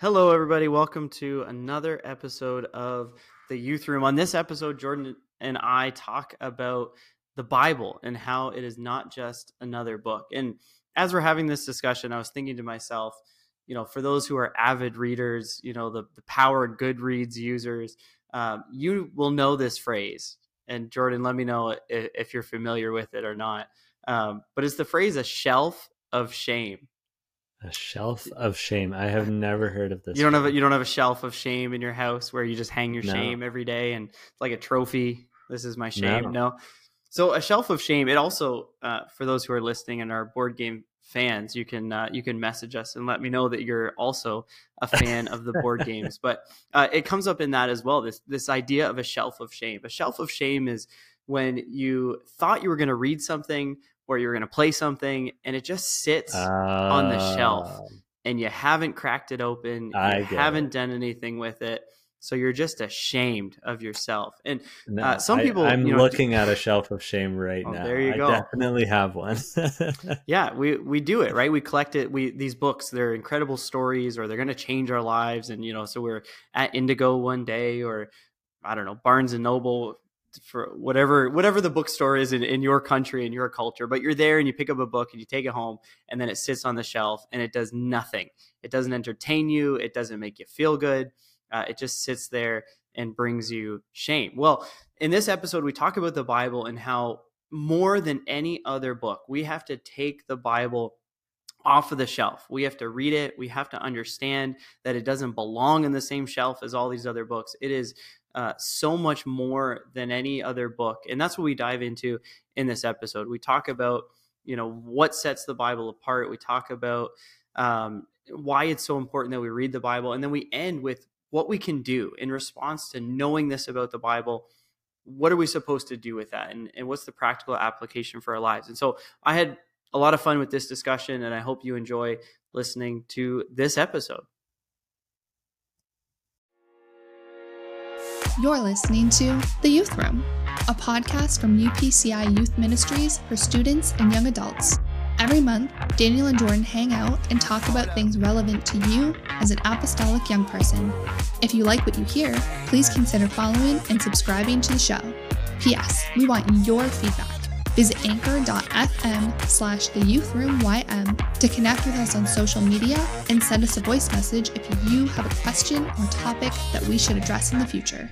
Hello, everybody. Welcome to another episode of the Youth Room. On this episode, Jordan and I talk about the Bible and how it is not just another book. And as we're having this discussion, I was thinking to myself, you know, for those who are avid readers, you know, the, the power Goodreads users, um, you will know this phrase. And Jordan, let me know if, if you're familiar with it or not. Um, but it's the phrase "a shelf of shame." A shelf of shame. I have never heard of this. You don't have a, you don't have a shelf of shame in your house where you just hang your no. shame every day and it's like a trophy. This is my shame. No. no. So a shelf of shame. It also, uh, for those who are listening and are board game fans, you can uh, you can message us and let me know that you're also a fan of the board games. But uh, it comes up in that as well. This this idea of a shelf of shame. A shelf of shame is when you thought you were going to read something or you're going to play something and it just sits uh, on the shelf ah. and you haven't cracked it open, I you haven't it. done anything with it. So you're just ashamed of yourself. And no, uh, some people, I, am you know, looking at a shelf of shame right oh, now. There you go. I definitely have one. yeah, we we do it right. We collect it. We these books, they're incredible stories, or they're going to change our lives. And you know, so we're at Indigo one day, or I don't know, Barnes and Noble for whatever whatever the bookstore is in, in your country and your culture but you're there and you pick up a book and you take it home and then it sits on the shelf and it does nothing it doesn't entertain you it doesn't make you feel good uh, it just sits there and brings you shame well in this episode we talk about the bible and how more than any other book we have to take the bible off of the shelf. We have to read it. We have to understand that it doesn't belong in the same shelf as all these other books. It is uh, so much more than any other book. And that's what we dive into in this episode. We talk about, you know, what sets the Bible apart. We talk about um, why it's so important that we read the Bible. And then we end with what we can do in response to knowing this about the Bible. What are we supposed to do with that? And, and what's the practical application for our lives? And so I had a lot of fun with this discussion, and I hope you enjoy listening to this episode. You're listening to The Youth Room, a podcast from UPCI Youth Ministries for students and young adults. Every month, Daniel and Jordan hang out and talk about things relevant to you as an apostolic young person. If you like what you hear, please consider following and subscribing to the show. P.S. We want your feedback. Visit anchor.fm slash the youth room YM to connect with us on social media and send us a voice message if you have a question or topic that we should address in the future.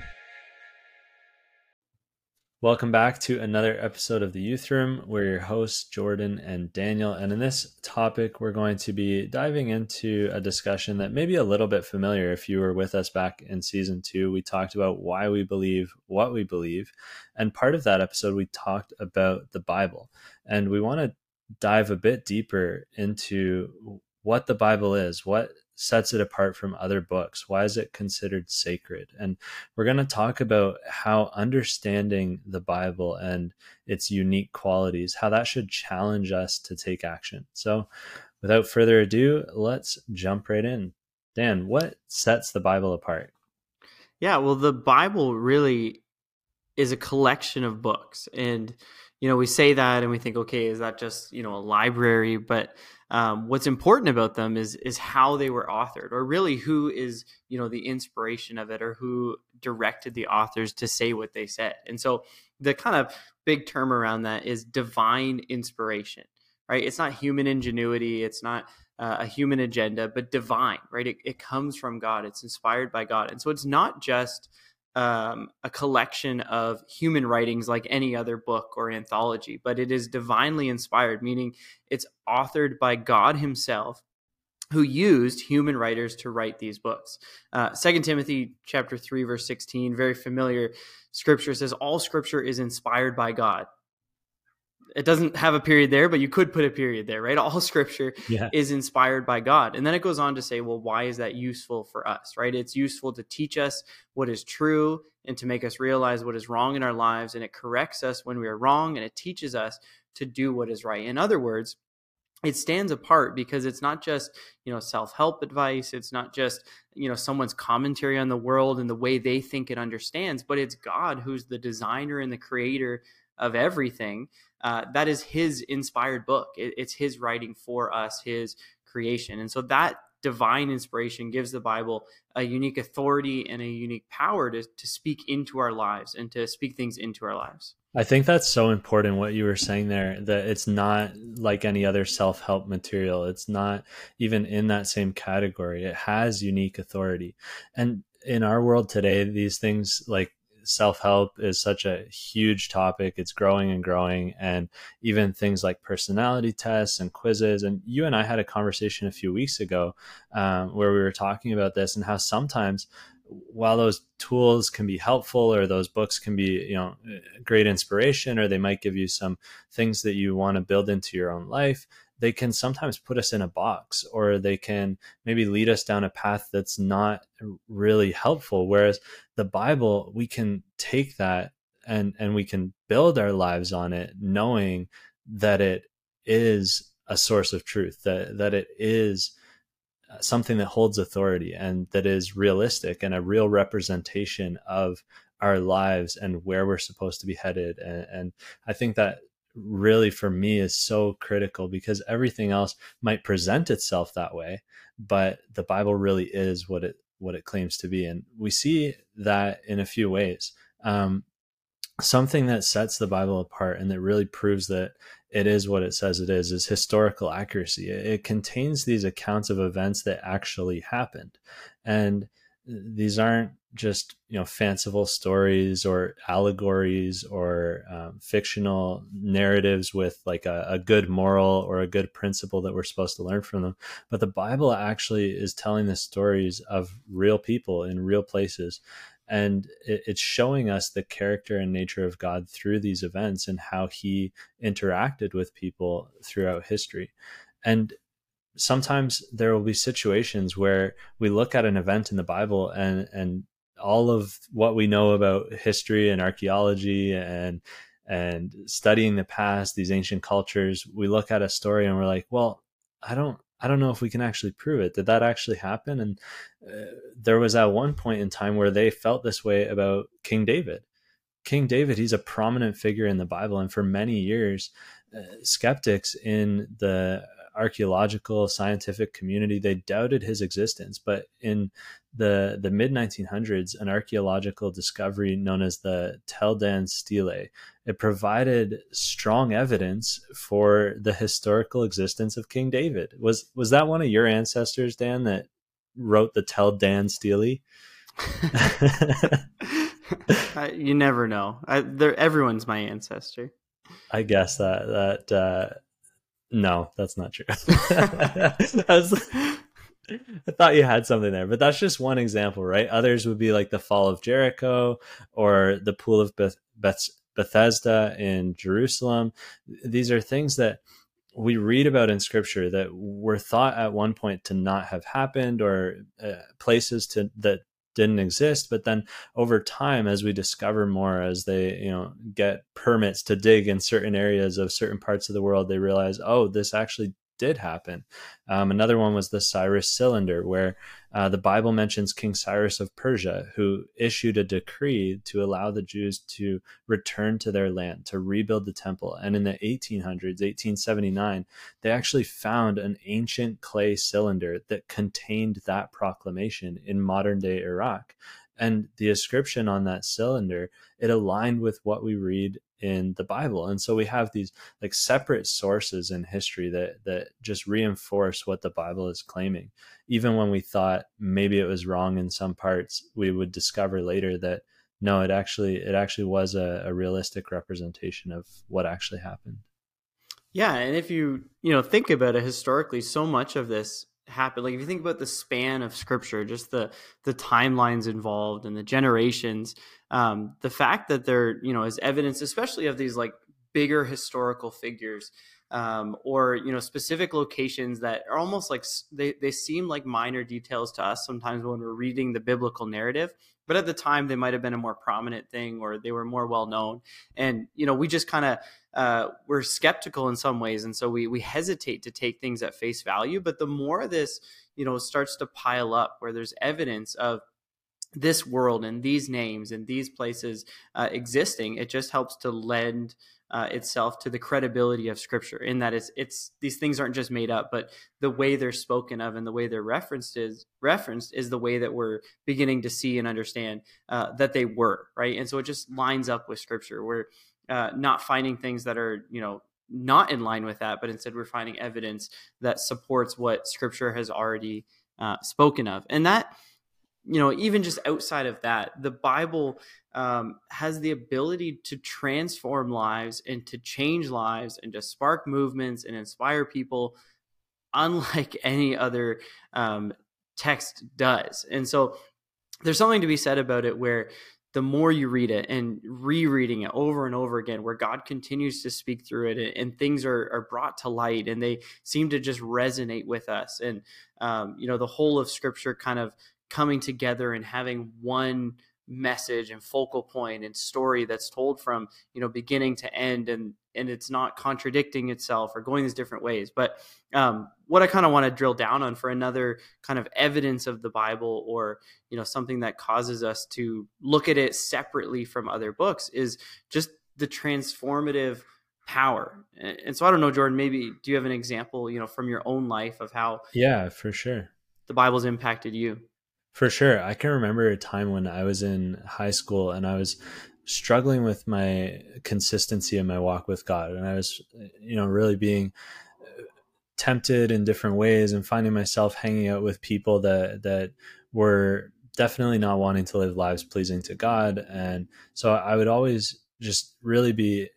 Welcome back to another episode of the Youth Room. We're your hosts, Jordan and Daniel. And in this topic, we're going to be diving into a discussion that may be a little bit familiar if you were with us back in season two. We talked about why we believe what we believe. And part of that episode, we talked about the Bible. And we want to dive a bit deeper into what the Bible is, what sets it apart from other books? Why is it considered sacred? And we're going to talk about how understanding the Bible and its unique qualities, how that should challenge us to take action. So, without further ado, let's jump right in. Dan, what sets the Bible apart? Yeah, well, the Bible really is a collection of books. And, you know, we say that and we think, okay, is that just, you know, a library? But um, what's important about them is is how they were authored or really who is you know the inspiration of it or who directed the authors to say what they said. And so the kind of big term around that is divine inspiration right? It's not human ingenuity it's not uh, a human agenda but divine right? It, it comes from god it's inspired by god. And so it's not just um, a collection of human writings like any other book or anthology, but it is divinely inspired, meaning it's authored by God Himself, who used human writers to write these books. Uh, 2 Timothy chapter 3, verse 16, very familiar scripture says, All scripture is inspired by God it doesn't have a period there, but you could put a period there, right? All scripture yeah. is inspired by God. And then it goes on to say, well, why is that useful for us, right? It's useful to teach us what is true and to make us realize what is wrong in our lives. And it corrects us when we are wrong and it teaches us to do what is right. In other words, it stands apart because it's not just you know self-help advice it's not just you know someone's commentary on the world and the way they think it understands but it's god who's the designer and the creator of everything uh, that is his inspired book. It, it's his writing for us, his creation. And so that divine inspiration gives the Bible a unique authority and a unique power to, to speak into our lives and to speak things into our lives. I think that's so important what you were saying there that it's not like any other self help material. It's not even in that same category. It has unique authority. And in our world today, these things like self help is such a huge topic. It's growing and growing. And even things like personality tests and quizzes. And you and I had a conversation a few weeks ago um, where we were talking about this and how sometimes while those tools can be helpful or those books can be you know great inspiration or they might give you some things that you want to build into your own life they can sometimes put us in a box or they can maybe lead us down a path that's not really helpful. Whereas the bible we can take that and and we can build our lives on it knowing that it is a source of truth that that it is uh, something that holds authority and that is realistic and a real representation of our lives and where we're supposed to be headed. And, and i think that really for me is so critical because everything else might present itself that way but the bible really is what it what it claims to be and we see that in a few ways. Um, something that sets the bible apart and that really proves that it is what it says it is is historical accuracy. It, it contains these accounts of events that actually happened and these aren't just you know fanciful stories or allegories or um, fictional narratives with like a, a, good moral or a good principle that we're supposed to learn from them but the bible actually is telling the stories of real people in real places. And it, it's showing us the character and nature of god through these events and how he interacted with people throughout history. And sometimes there will be situations where we look at an event in the bible and and all of what we know about history and archaeology and and studying the past, these ancient cultures, we look at a story and we're like, well, I don't I don't know if we can actually prove it. Did that actually happen? And uh, there was at one point in time where they felt this way about King David. King David, he's a prominent figure in the Bible, and for many years, uh, skeptics in the archaeological scientific community they doubted his existence. But in the the mid 1900s an archaeological discovery known as the Tel Dan stele it provided strong evidence for the historical existence of King David. Was was that one of your ancestors Dan that wrote the Tel Dan stele you never know. I, everyone's my ancestor. I guess that that uh, no, that's not true. I, was, I thought you had something there, but that's just one example, right? Others would be like the fall of Jericho or the pool of Beth, Beth, Bethesda in Jerusalem. These are things that we read about in scripture that were thought at one point to not have happened or uh, places to that didn't exist but then over time as we discover more as they you know get permits to dig in certain areas of certain parts of the world they realize oh this actually did happen. Um, another one was the Cyrus cylinder, where uh, the Bible mentions King Cyrus of Persia, who issued a decree to allow the Jews to return to their land, to rebuild the temple. And in the 1800s, 1879, they actually found an ancient clay cylinder that contained that proclamation in modern day Iraq and the inscription on that cylinder it aligned with what we read in the bible. And so we have these like separate sources in history that that just reinforce what the bible is claiming. Even when we thought maybe it was wrong in some parts we would discover later that no it actually it actually was a, a realistic representation of what actually happened. Yeah and if you you know think about it historically so much of this happen like if you think about the span of scripture just the the timelines involved and the generations um the fact that there you know is evidence especially of these like bigger historical figures um, or you know specific locations that are almost like they, they seem like minor details to us sometimes when we're reading the biblical narrative but at the time they might have been a more prominent thing or they were more well known. And you know we just kind of uh, we're skeptical in some ways. And so we we hesitate to take things at face value. But the more this you know starts to pile up where there's evidence of this world and these names and these places uh, existing it just helps to lend uh, itself to the credibility of Scripture. In that it's it's these things aren't just made up, but the way they're spoken of and the way they're referenced is referenced is the way that we're beginning to see and understand uh, that they were right. And so it just lines up with Scripture. We're uh, not finding things that are you know not in line with that, but instead we're finding evidence that supports what Scripture has already uh, spoken of, and that you know even just outside of that the bible um, has the ability to transform lives and to change lives and to spark movements and inspire people unlike any other um, text does and so there's something to be said about it where the more you read it and rereading it over and over again, where God continues to speak through it and, things are, are brought to light and they seem to just resonate with us. And, um, you know, the whole of scripture kind of coming together and having one message and focal point and story that's told from you know beginning to end and and it's not contradicting itself or going these different ways. But um, what i kind of want to drill down on for another kind of evidence of the bible or you know something that causes us to look at it separately from other books is just the transformative power. And so i don't know jordan maybe do you have an example you know from your own life of how yeah for sure. the bible's impacted you for sure. I can remember a time when I was in high school and I was struggling with my consistency in my walk with God. And I was, you know, really being tempted in different ways and finding myself hanging out with people that, that were definitely not wanting to live lives pleasing to God. And so I would always just really be,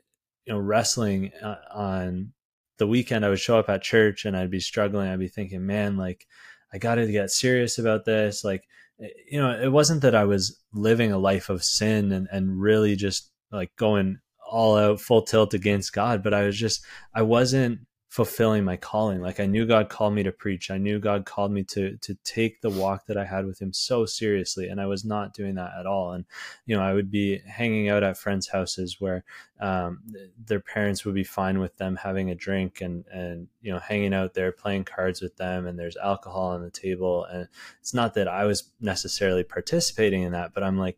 you know, wrestling uh, on the weekend. I would show up at church and I'd be struggling. I'd be thinking, man, like, I got to get serious about this. Like, eh, you know, it wasn't that I was living a life of sin and, and really just like going all out full tilt against God, but I was just, I wasn't fulfilling my calling. Like I knew God called me to preach. I knew God called me to to take the walk that I had with him so seriously and I was not doing that at all. And you know, I would be hanging out at friends' houses where um, their parents would be fine with them having a drink and and you know, hanging out there playing cards with them and there's alcohol on the table and it's not that I was necessarily participating in that, but I'm like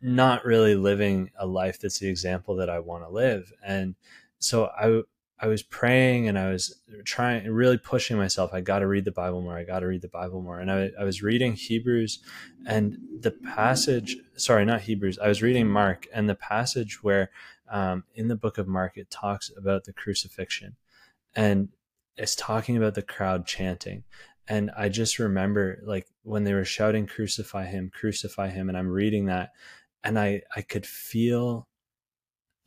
not really living a life that's the example that I want to live. And so I I was praying and I was trying, really pushing myself. I got to read the Bible more. I got to read the Bible more. And I, I was reading Hebrews and the passage, sorry, not Hebrews, I was reading Mark and the passage where um, in the book of Mark it talks about the crucifixion and it's talking about the crowd chanting. And I just remember like when they were shouting, crucify him, crucify him. And I'm reading that and I, I could feel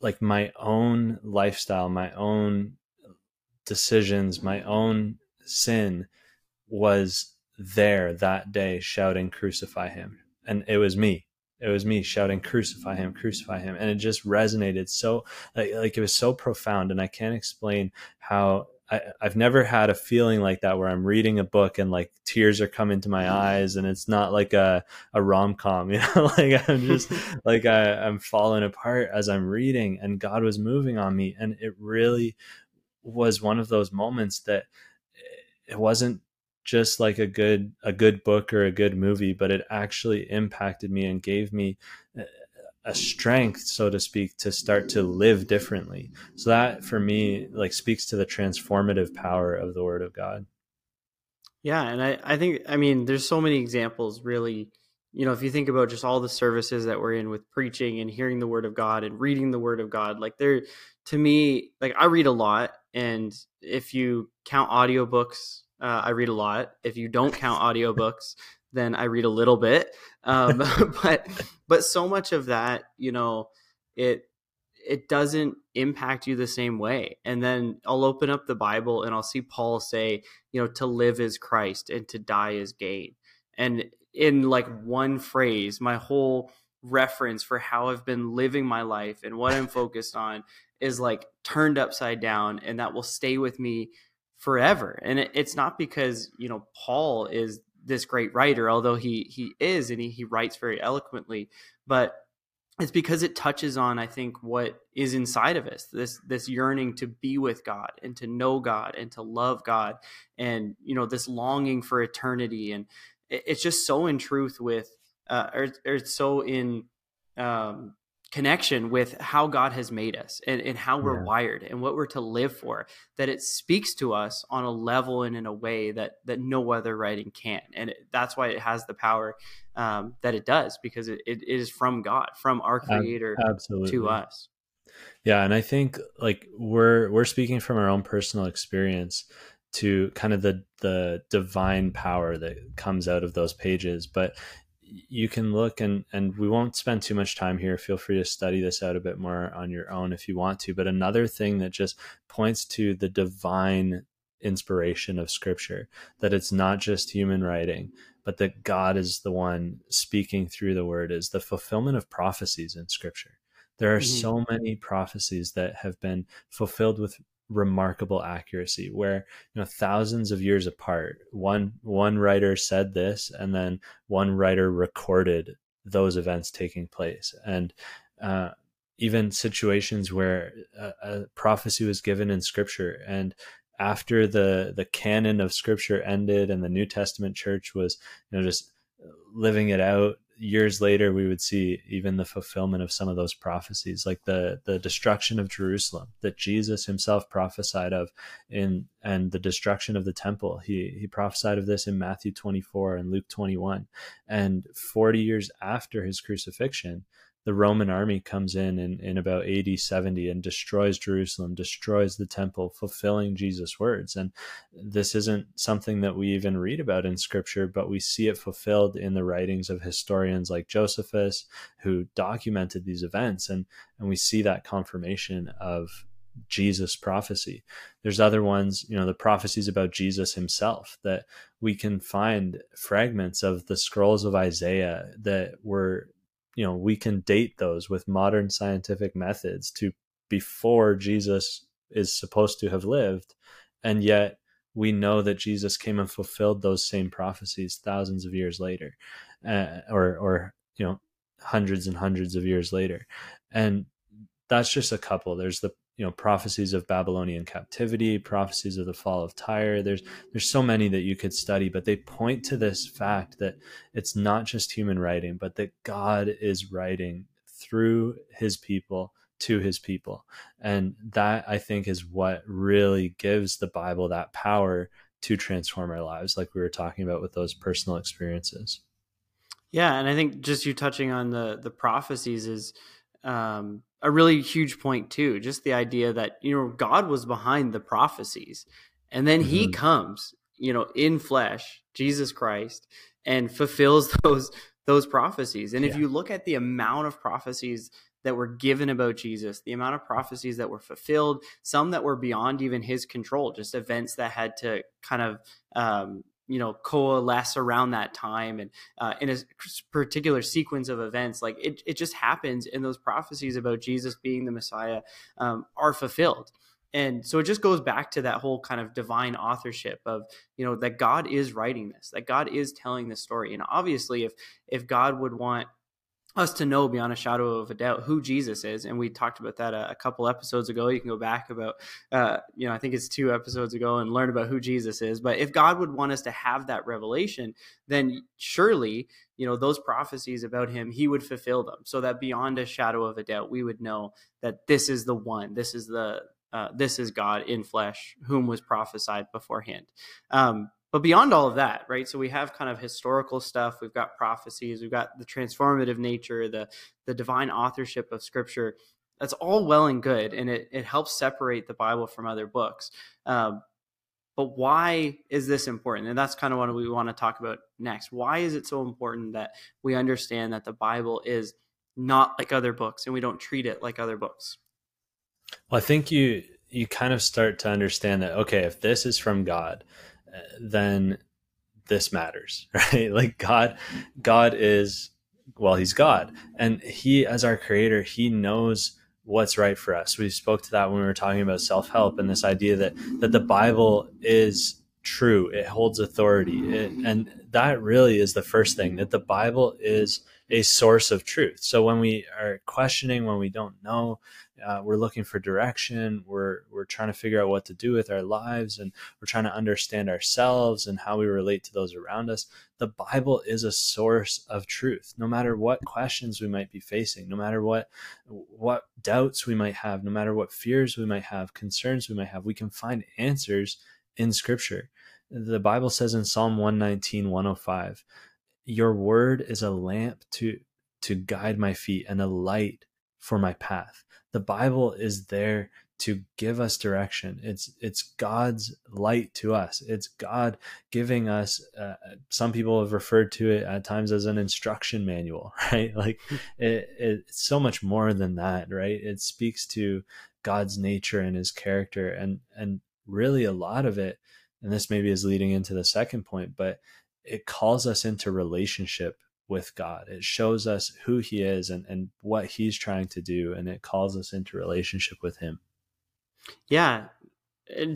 like my own lifestyle, my own decisions, my own sin was there that day shouting, Crucify him. And it was me. It was me shouting, Crucify him, crucify him. And it just resonated so, like, like it was so profound. And I can't explain how I, have never had a feeling like that where I'm reading a book and like tears are coming to my eyes and it's not like a, a rom com, you know, like I'm just like I, I'm falling apart as I'm reading and God was moving on me. And it really was one of those moments that eh, it wasn't just like a good a good book or a good movie but it actually impacted me and gave me eh, a strength so to speak to start to live differently. So that for me like speaks to the transformative power of the word of god. Yeah and i i think i mean there's so many examples really. You know if you think about just all the services that we're in with preaching and hearing the word of god and reading the word of god like there to me like i read a lot and if you count audiobooks uh, i read a lot. If you don't count audiobooks then I read a little bit. Um, but but so much of that, you know, it it doesn't impact you the same way. And then I'll open up the Bible and I'll see Paul say, you know, to live is Christ and to die is gain. And in like one phrase, my whole reference for how I've been living my life and what I'm focused on is like turned upside down and that will stay with me forever. And it, it's not because, you know, Paul is this great writer, although he he is and he, he writes very eloquently, but it's because it touches on I think what is inside of us this this yearning to be with God and to know God and to love God and you know this longing for eternity. And it's just so in truth with uh, or, or it's so in um, connection with how God has made us and, and how we're Yeah. wired and what we're to live for, that it speaks to us on a level and in a way that that no other writing can. And it, that's why it has the power um, that it does, because it, it is from God, from our creator Absolutely. to us. Yeah, and I think like we're we're speaking from our own personal experience to kind of the the divine power that comes out of those pages, but you can look and and we won't spend too much time here. Feel free to study this out a bit more on your own if you want to. But another thing that just points to the divine inspiration of scripture that it's not just human writing but that God is the one speaking through the word is the fulfillment of prophecies in scripture. There are Mhm. so many prophecies that have been fulfilled with remarkable accuracy where you know thousands of years apart one one writer said this and then one writer recorded those events taking place. And uh, even situations where a, a prophecy was given in scripture and after the the canon of scripture ended and the new testament church was you know just living it out years later we would see even the fulfillment of some of those prophecies like the the destruction of jerusalem that jesus himself prophesied of in and the destruction of the temple. He he prophesied of this in matthew 24 and luke 21 and 40 years after his crucifixion the Roman army comes in, in in about AD 70 and destroys Jerusalem, destroys the temple, fulfilling Jesus' words. And this isn't something that we even read about in scripture, but we see it fulfilled in the writings of historians like Josephus, who documented these events. And, and we see that confirmation of Jesus prophecy. There's other ones, you know, the prophecies about Jesus himself that we can find fragments of the scrolls of Isaiah that were you know we can date those with modern scientific methods to before Jesus is supposed to have lived and yet we know that Jesus came and fulfilled those same prophecies thousands of years later uh, or or you know hundreds and hundreds of years later. And that's just a couple. There's the you know prophecies of Babylonian captivity prophecies of the fall of Tyre. There's there's so many that you could study but they point to this fact that it's not just human writing but that God is writing through his people to his people. And that I think is what really gives the Bible that power to transform our lives like we were talking about with those personal experiences. Yeah, and I think just you touching on the the prophecies is um, a really huge point too. Just the idea that you know God was behind the prophecies, and then He Mhm. comes, you know, in flesh, Jesus Christ, and fulfills those those prophecies. And if you look at the amount of prophecies that were given about Jesus, the amount of prophecies that were fulfilled, some that were beyond even His control, just events that had to kind of um, you know coalesce around that time and uh, in a particular sequence of events like it, it just happens and those prophecies about jesus being the messiah um, are fulfilled. And so it just goes back to that whole kind of divine authorship of you know that god is writing this that god is telling this story. And obviously if if god would want us to know beyond a shadow of a doubt who Jesus is, and we talked about that a, a couple episodes ago. You can go back about, uh, you know, I think it's two episodes ago, and learn about who Jesus is. But if God would want us to have that revelation, then surely, you know, those prophecies about Him, He would fulfill them, so that beyond a shadow of a doubt, we would know that this is the one, this is the, uh, this is God in flesh, whom was prophesied beforehand. Um, but beyond all of that right so we have kind of historical stuff. We've got prophecies. We've got the transformative nature the the divine authorship of scripture. That's all well and good and it, it helps separate the bible from other books. Um, but why is this important? And that's kind of what we want to talk about next. Why is it so important that we understand that the bible is not like other books and we don't treat it like other books? Well, I think you you kind of start to understand that okay, if this is from God, then this matters, right? Like God God is well, he's God. And he as our creator, he knows what's right for us. We spoke to that when we were talking about self-help and this idea that that the Bible is true it holds authority it, and that really is the first thing that the bible is a source of truth. So when we are questioning when we don't know uh, we're looking for direction. We're we're trying to figure out what to do with our lives and we're trying to understand ourselves and how we relate to those around us. The bible is a source of truth. No matter what questions we might be facing no matter what what doubts we might have no matter what fears we might have concerns we might have we can find answers in scripture. The Bible says in Psalm 119, 105, Your word is a lamp to, to guide my feet and a light for my path. The Bible is there to give us direction. It's it's God's light to us. It's God giving us. Uh, some people have referred to it at times as an instruction manual, right? Like it, it's so much more than that, right? It speaks to God's nature and His character, and and really a lot of it, and this maybe is leading into the second point, but it calls us into relationship with God. It shows us who He is and, and what He's trying to do, and it calls us into relationship with Him. Yeah.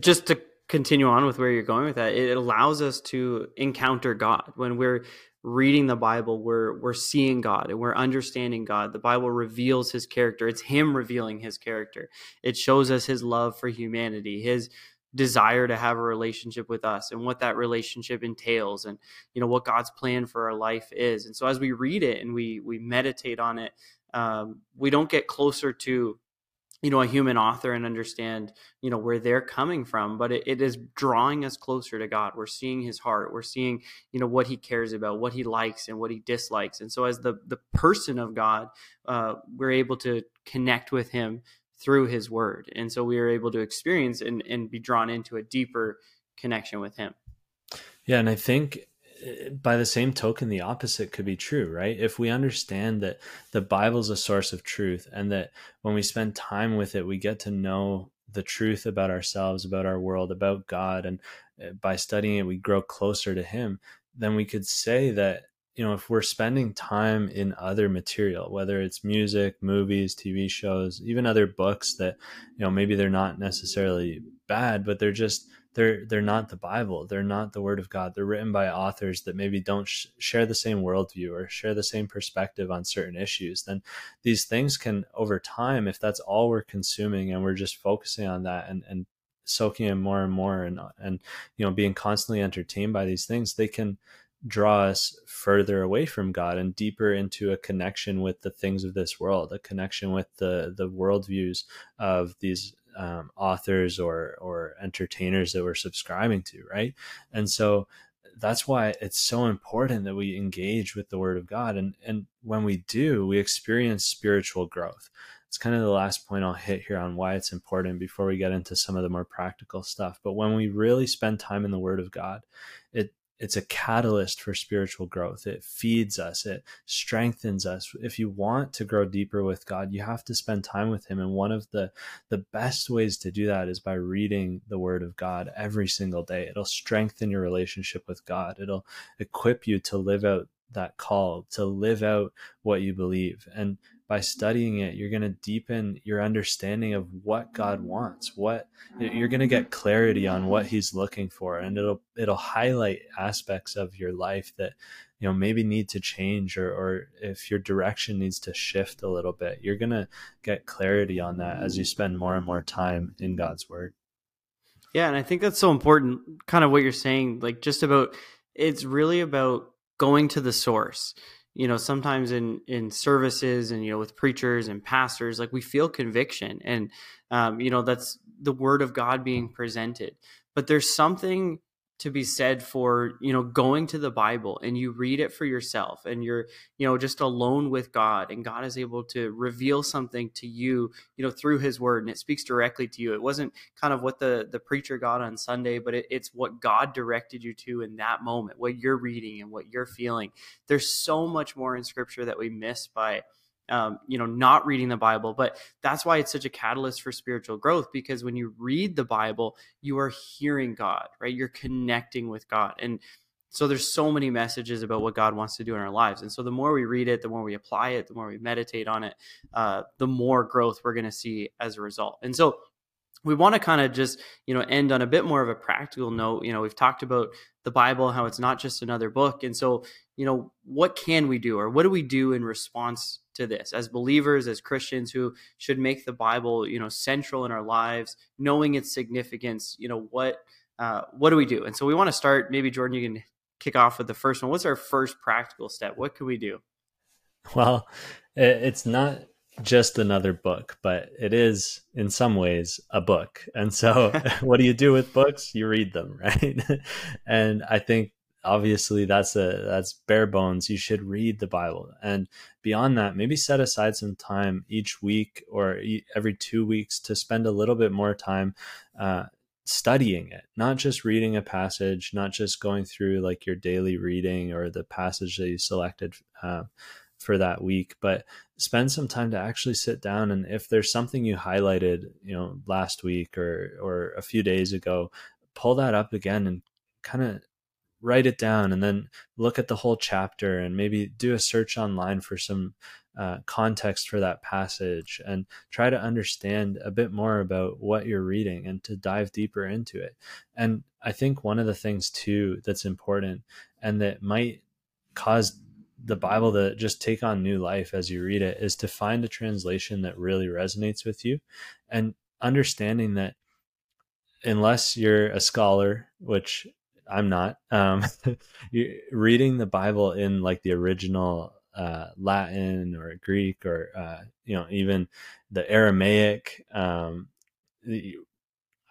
Just to continue on with where you're going with that, it allows us to encounter God. When we're reading the Bible, we're we're seeing God and we're understanding God. The Bible reveals his character. It's him revealing his character. It shows us his love for humanity, his desire to have a relationship with us and what that relationship entails and you know what god's plan for our life is. And so as we read it and we we meditate on it um, we don't get closer to you know a human author and understand you know where they're coming from but it, it is drawing us closer to god. We're seeing his heart. We're seeing you know what he cares about what he likes and what he dislikes. And so as the the person of god uh, we're able to connect with him through his word. And so we are able to experience and, and be drawn into a deeper connection with him. Yeah. And I think eh, by the same token, the opposite could be true, right? If we understand that the Bible is a source of truth and that when we spend time with it, we get to know the truth about ourselves, about our world, about God, and eh, by studying it, we grow closer to Him, then we could say that you know if we're spending time in other material whether it's music movies tv shows even other books that you know maybe they're not necessarily bad but they're just they're they're not the bible they're not the word of god they're written by authors that maybe don't sh- share the same worldview or share the same perspective on certain issues then these things can over time if that's all we're consuming and we're just focusing on that and and soaking in more and more and and you know being constantly entertained by these things they can draw us further away from God and deeper into a connection with the things of this world, a connection with the the worldviews of these um, authors or or entertainers that we're subscribing to, right? And so that's why it's so important that we engage with the Word of God, and and when we do, we experience spiritual growth. It's kind of the last point I'll hit here on why it's important before we get into some of the more practical stuff. But when we really spend time in the Word of God, it's a catalyst for spiritual growth. It feeds us, it strengthens us. If you want to grow deeper with God, you have to spend time with him and one of the the best ways to do that is by reading the word of God every single day. It'll strengthen your relationship with God. It'll equip you to live out that call, to live out what you believe. And by studying it, you're going to deepen your understanding of what God wants. What you're going to get clarity on what He's looking for, and it'll it'll highlight aspects of your life that you know maybe need to change, or or if your direction needs to shift a little bit. You're going to get clarity on that as you spend more and more time in God's Word. Yeah, and I think that's so important. Kind of what you're saying, like just about it's really about going to the source you know sometimes in in services and you know with preachers and pastors like we feel conviction and um, you know that's the word of god being presented. But there's something to be said for you know going to the bible and you read it for yourself and you're you know just alone with god and god is able to reveal something to you you know through his word and it speaks directly to you. It wasn't kind of what the the preacher got on sunday but it, it's what god directed you to in that moment what you're reading and what you're feeling. There's so much more in scripture that we miss by um, you know, not reading the Bible. But that's why it's such a catalyst for spiritual growth because when you read the Bible, you are hearing God, right? You're connecting with God. And so there's so many messages about what God wants to do in our lives. And so the more we read it, the more we apply it, the more we meditate on it, uh, the more growth we're going to see as a result. And so we want to kind of just you know end on a bit more of a practical note you know we've talked about the bible how it's not just another book and so you know what can we do or what do we do in response to this as believers as christians who should make the bible you know central in our lives knowing its significance you know what uh, what do we do and so we want to start maybe jordan you can kick off with the first one what's our first practical step what can we do well it's not just another book, but it is in some ways a book. And so, what do you do with books? You read them, right? and I think obviously that's a that's bare bones. You should read the Bible, and beyond that, maybe set aside some time each week or every two weeks to spend a little bit more time. Uh, studying it not just reading a passage not just going through like your daily reading or the passage that you selected uh, for that week but spend some time to actually sit down and if there's something you highlighted you know last week or or a few days ago pull that up again and kind of write it down and then look at the whole chapter and maybe do a search online for some uh, context for that passage and try to understand a bit more about what you're reading and to dive deeper into it. And I think one of the things too that's important and that might cause the Bible to just take on new life as you read it is to find a translation that really resonates with you and understanding that unless you're a scholar, which I'm not, um, reading the Bible in like the original uh, Latin or Greek or, uh, you know, even the Aramaic. Um,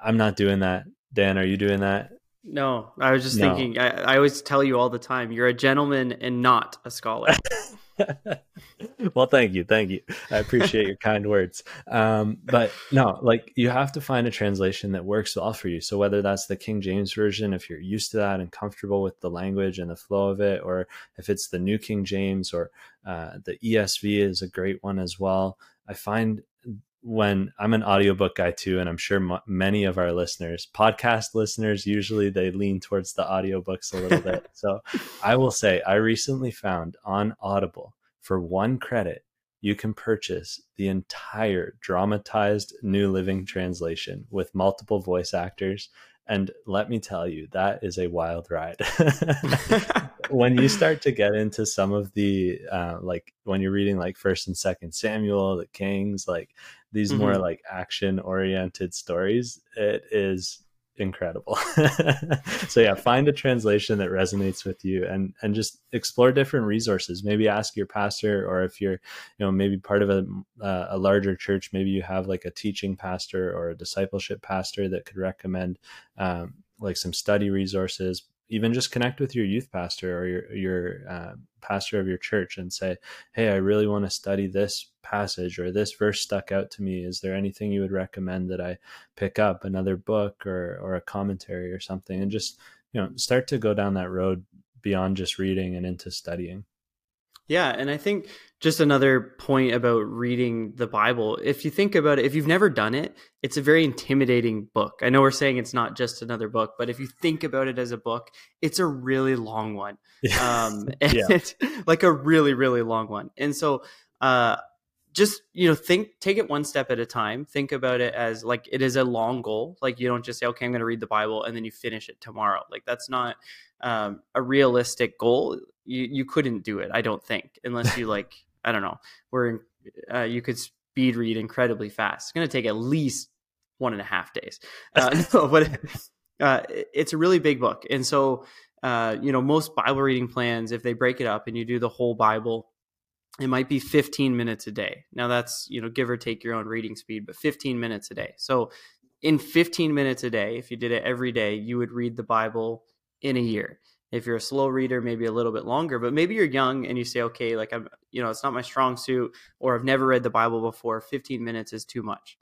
I'm not doing that. Dan, are you doing that? No, I was just no. thinking. I, I, always tell you all the time, you're a gentleman and not a scholar. well, thank you, thank you. I appreciate your kind words. Um, but no, like you have to find a translation that works well for you. So whether that's the King James version, if you're used to that and comfortable with the language and the flow of it, or if it's the New King James or uh, the ESV is a great one as well. I find when I'm an audiobook guy too, and I'm sure m- many of our listeners, podcast listeners, usually they lean towards the audiobooks a little bit. So I will say, I recently found on Audible for one credit, you can purchase the entire dramatized New Living Translation with multiple voice actors. And let me tell you, that is a wild ride. when you start to get into some of the, uh, like when you're reading like First and Second Samuel, the Kings, like these mm-hmm. more like action oriented stories, it is incredible. so yeah, find a translation that resonates with you and and just explore different resources. Maybe ask your pastor or if you're, you know, maybe part of a uh, a larger church, maybe you have like a teaching pastor or a discipleship pastor that could recommend um, like some study resources even just connect with your youth pastor or your your uh, pastor of your church and say, "Hey, I really want to study this passage or this verse stuck out to me. Is there anything you would recommend that I pick up? Another book or or a commentary or something?" And just you know start to go down that road beyond just reading and into studying. Yeah, and I think just another point about reading the Bible. If you think about it, if you've never done it, it's a very intimidating book. I know we're saying it's not just another book, but if you think about it as a book, it's a really long one. Um, yeah. like a really, really long one. And so, uh, just you know think take it one step at a time think about it as like it is a long goal like you don't just say okay i'm going to read the bible and then you finish it tomorrow like that's not um, a realistic goal you you couldn't do it. I don't think unless you like I don't know. Where uh, you could speed read incredibly fast. It's going to take at least one and a half days. Uh, no, but uh, it's a really big book, and so uh, you know most Bible reading plans, if they break it up and you do the whole Bible, it might be 15 minutes a day. Now that's you know give or take your own reading speed, but 15 minutes a day. So in 15 minutes a day, if you did it every day, you would read the Bible in a year. If you're a slow reader, maybe a little bit longer, but maybe you're young and you say, okay, like I'm, you know, it's not my strong suit, or I've never read the Bible before. 15 minutes is too much.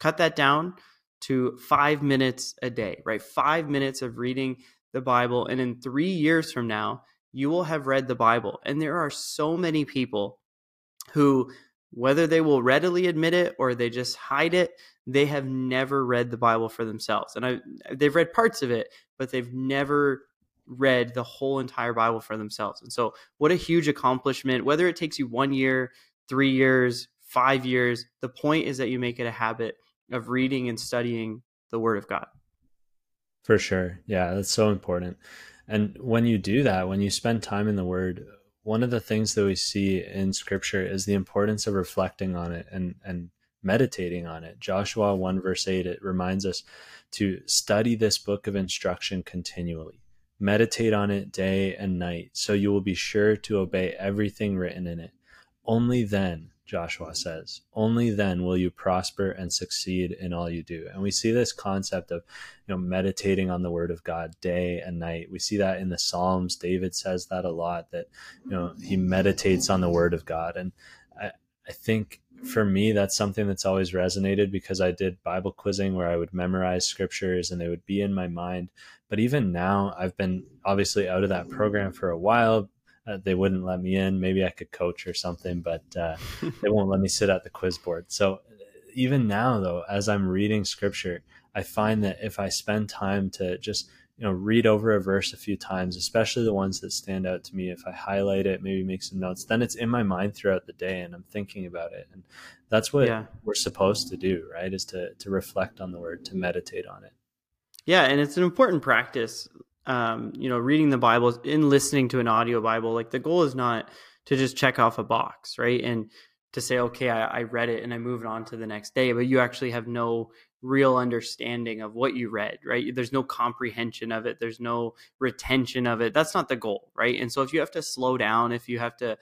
Cut that down to five minutes a day, right? Five minutes of reading the Bible. And in three years from now, you will have read the Bible. And there are so many people who, whether they will readily admit it or they just hide it, they have never read the Bible for themselves. And I, they've read parts of it, but they've never read the whole entire Bible for themselves. And so, what a huge accomplishment, whether it takes you one year, three years, five years, the point is that you make it a habit of reading and studying the Word of God. For sure. Yeah, that's so important. And when you do that, when you spend time in the Word, one of the things that we see in Scripture is the importance of reflecting on it and, and meditating on it. Joshua 1, verse 8, it reminds us to study this book of instruction continually. Meditate on it day and night, so you will be sure to obey everything written in it. Only then Joshua says. Only then will you prosper and succeed in all you do. And we see this concept of, you know, meditating on the word of God day and night. We see that in the Psalms. David says that a lot that, you know, he meditates on the word of God. And I, I think for me, that's something that's always resonated because I did Bible quizzing where I would memorize scriptures and they would be in my mind. But even now, I've been obviously out of that program for a while uh, they wouldn't let me in. Maybe I could coach or something, but uh, they won't let me sit at the quiz board. So even now, though, as I'm reading scripture, I find that if I spend time to just you know read over a verse a few times, especially the ones that stand out to me, if I highlight it, maybe make some notes, then it's in my mind throughout the day, and I'm thinking about it, and that's what yeah. we're supposed to do, right? Is to to reflect on the word, to meditate on it. Yeah, and it's an important practice um, you know, reading the Bible in listening to an audio Bible, like the goal is not to just check off a box, right? And to say, okay, I, I read it and I moved on to the next day, but you actually have no real understanding of what you read, right? There's no comprehension of it, there's no retention of it. That's not the goal, right? And so if you have to slow down, if you have to,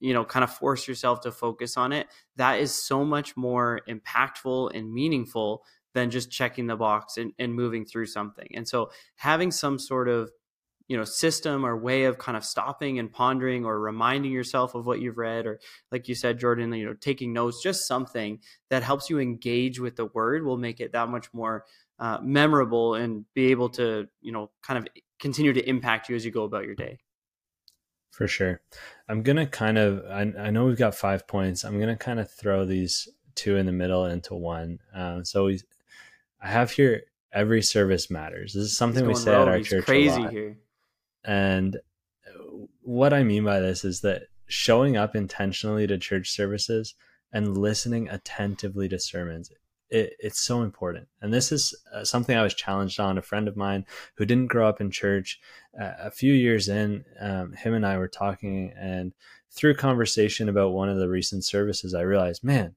you know, kind of force yourself to focus on it, that is so much more impactful and meaningful than just checking the box and, and moving through something. And so having some sort of you know system or way of kind of stopping and pondering or reminding yourself of what you've read or like you said jordan you know taking notes just something that helps you engage with the word will make it that much more uh, memorable and be able to you know kind of continue to impact you as you go about your day for sure i'm gonna kind of i, I know we've got five points i'm gonna kind of throw these two in the middle into one uh, so we I have here every service matters. This is something we say at our He's church. Crazy here. And what I mean by this is that showing up intentionally to church services and listening attentively to sermons it, it's so important and this is uh, something i was challenged on a friend of mine who didn't grow up in church uh, a few years in um, him and i were talking and through conversation about one of the recent services i realized man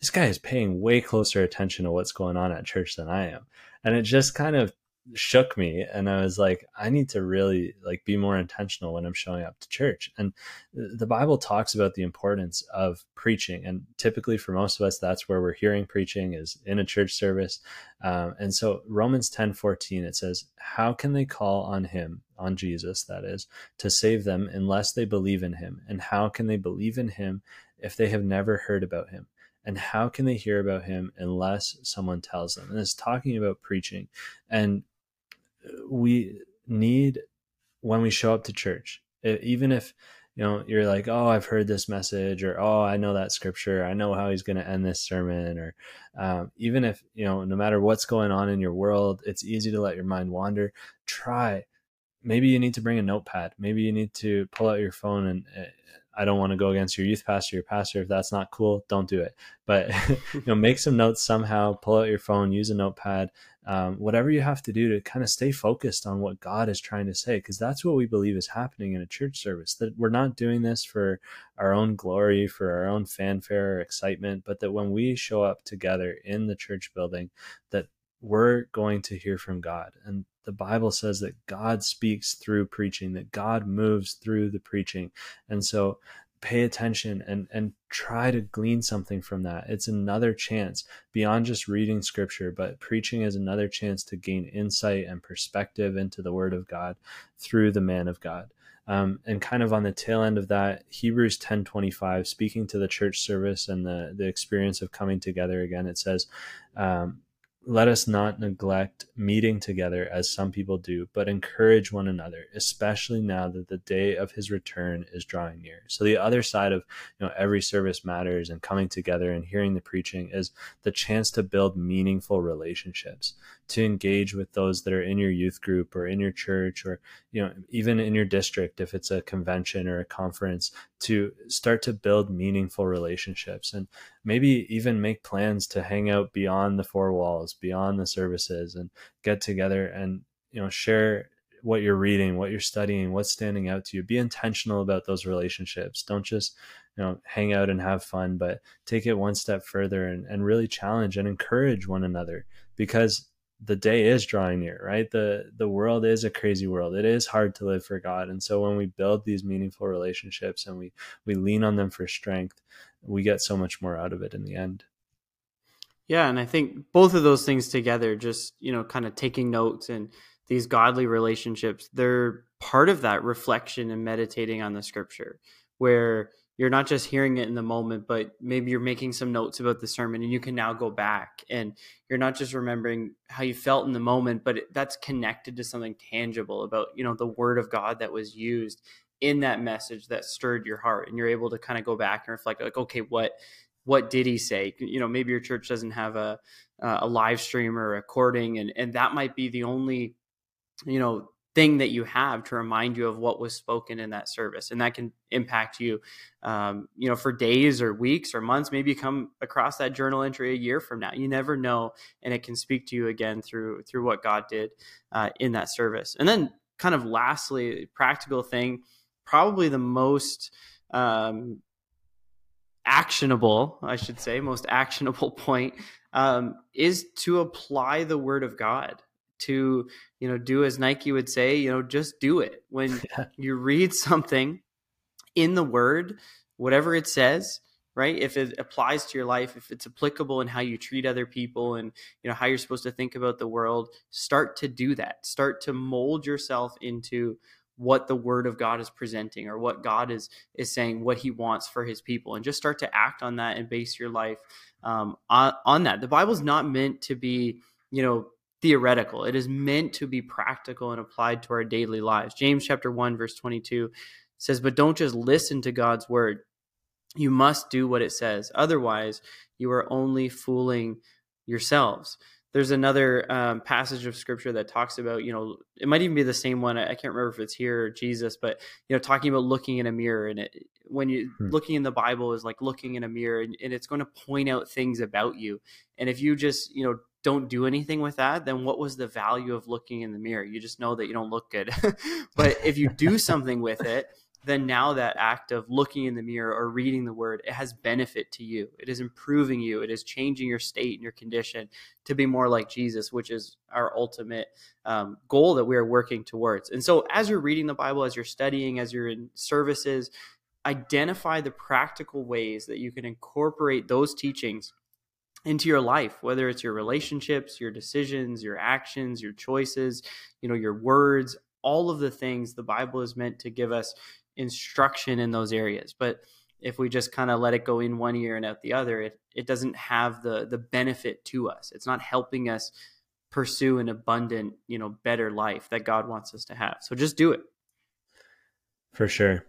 this guy is paying way closer attention to what's going on at church than I am. And it just kind of shook me and I was like I need to really like be more intentional when I'm showing up to church. And the Bible talks about the importance of preaching and typically for most of us that's where we're hearing preaching is in a church service. Um, and so Romans 10:14 it says how can they call on him on Jesus that is to save them unless they believe in him and how can they believe in him if they have never heard about him? and how can they hear about him unless someone tells them and it's talking about preaching and we need when we show up to church. Even if you know you're like oh i've heard this message or oh i know that scripture. I know how he's going to end this sermon or um, even if you know no matter what's going on in your world it's easy to let your mind wander. Try. Maybe you need to bring a notepad. Maybe you need to pull out your phone and eh, I don't want to go against your youth pastor, your pastor. If that's not cool, don't do it. But you know, make some notes somehow. Pull out your phone, use a notepad, um, whatever you have to do to kind of stay focused on what God is trying to say, because that's what we believe is happening in a church service. That we're not doing this for our own glory, for our own fanfare or excitement, but that when we show up together in the church building, that we're going to hear from God. And the Bible says that God speaks through preaching, that God moves through the preaching. And so pay attention and and try to glean something from that. It's another chance beyond just reading scripture, but preaching is another chance to gain insight and perspective into the word of God through the man of God. Um, and kind of on the tail end of that, Hebrews 10:25, speaking to the church service and the the experience of coming together again, it says, um, let us not neglect meeting together as some people do, but encourage one another, especially now that the day of his return is drawing near. So the other side of you know every service matters and coming together and hearing the preaching is the chance to build meaningful relationships, to engage with those that are in your youth group or in your church or you know even in your district if it's a convention or a conference to start to build meaningful relationships and maybe even make plans to hang out beyond the four walls beyond the services and get together and you know share what you're reading what you're studying what's standing out to you. Be intentional about those relationships. Don't just you know hang out and have fun but take it one step further and, and really challenge and encourage one another because the day is drawing near right? The the world is a crazy world. It is hard to live for god. And so when we build these meaningful relationships and we we lean on them for strength we get so much more out of it in the end. Yeah and i think both of those things together just you know kind of taking notes and these godly relationships they're part of that reflection and meditating on the scripture where you're not just hearing it in the moment, but maybe you're making some notes about the sermon and you can now go back and you're not just remembering how you felt in the moment, but it, that's connected to something tangible about, you know, the word of God that was used in that message that stirred your heart. And you're able to kind of go back and reflect like, okay, what, what did he say? You know, maybe your church doesn't have a, a live stream or a recording and, and that might be the only, you know, thing that you have to remind you of what was spoken in that service and that can impact you um, you know for days or weeks or months maybe you come across that journal entry a year from now. You never know and it can speak to you again through through what god did uh, in that service. And then kind of lastly practical thing probably the most um, actionable i should say most actionable point um, is to apply the word of god to you know do as nike would say you know just do it. When you read something in the word whatever it says right if it applies to your life if it's applicable in how you treat other people and you know how you're supposed to think about the world start to do that. Start to mold yourself into what the word of god is presenting or what god is is saying what he wants for his people and just start to act on that and base your life um, on, on that. The bible's not meant to be you know theoretical. It is meant to be practical and applied to our daily lives. James chapter 1 verse 22 says, "But don't just listen to God's word. You must do what it says. Otherwise, you are only fooling yourselves." There's another um, passage of scripture that talks about, you know, it might even be the same one. I can't remember if it's here or Jesus, but you know, talking about looking in a mirror and it, when you hmm. looking in the Bible is like looking in a mirror and, and it's going to point out things about you. And if you just, you know, don't do anything with that, then what was the value of looking in the mirror? You just know that you don't look good. but if you do something with it, then now that act of looking in the mirror or reading the word, it has benefit to you. It is improving you. It is changing your state and your condition to be more like Jesus, which is our ultimate um, goal that we are working towards. And so, as you're reading the Bible, as you're studying, as you're in services, identify the practical ways that you can incorporate those teachings into your life whether it's your relationships your decisions your actions your choices you know your words all of the things the bible is meant to give us instruction in those areas. But if we just kind of let it go in one ear and out the other it it doesn't have the the benefit to us. It's not helping us pursue an abundant you know better life that god wants us to have. So just do it. For sure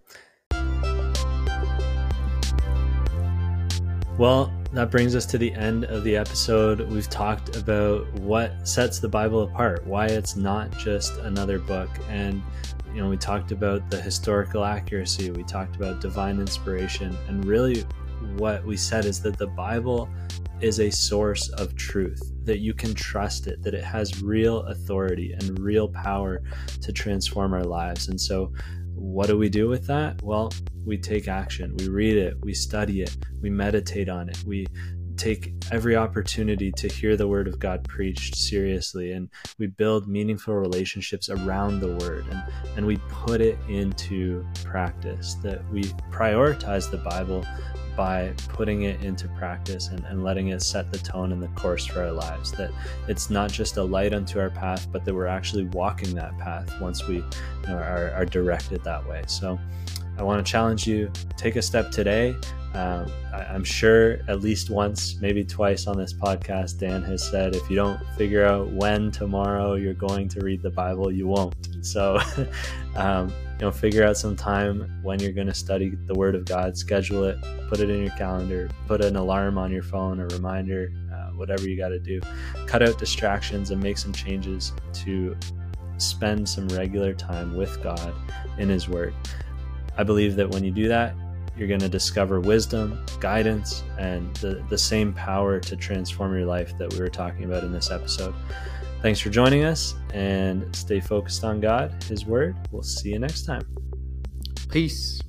well that brings us to the end of the episode. We've talked about what sets the Bible apart, why it's not just another book. And, you know, we talked about the historical accuracy, we talked about divine inspiration. And really, what we said is that the Bible is a source of truth, that you can trust it, that it has real authority and real power to transform our lives. And so, what do we do with that? Well, we take action. We read it, we study it, we meditate on it, we take every opportunity to hear the word of God preached seriously and we build meaningful relationships around the word and, and we put it into practice that we prioritize the Bible by putting it into practice and, and letting it set the tone and the course for our lives. That it's not just a light unto our path, but that we're actually walking that path once we you know, are, are directed that way. So I want to challenge you take a step today, Um, I, am sure at least once, maybe twice on this podcast, Dan has said, if you don't figure out when tomorrow you're going to read the Bible, you won't. So, um, you know, figure out some time when you're going to study the Word of God, schedule it, put it in your calendar, put an alarm on your phone, a reminder, uh, whatever you got to do. Cut out distractions and make some changes to spend some regular time with God in His Word. I believe that when you do that, you're going to discover wisdom, guidance, and the, the same power to transform your life that we were talking about in this episode. Thanks for joining us and stay focused on God, His Word. We'll see you next time. Peace.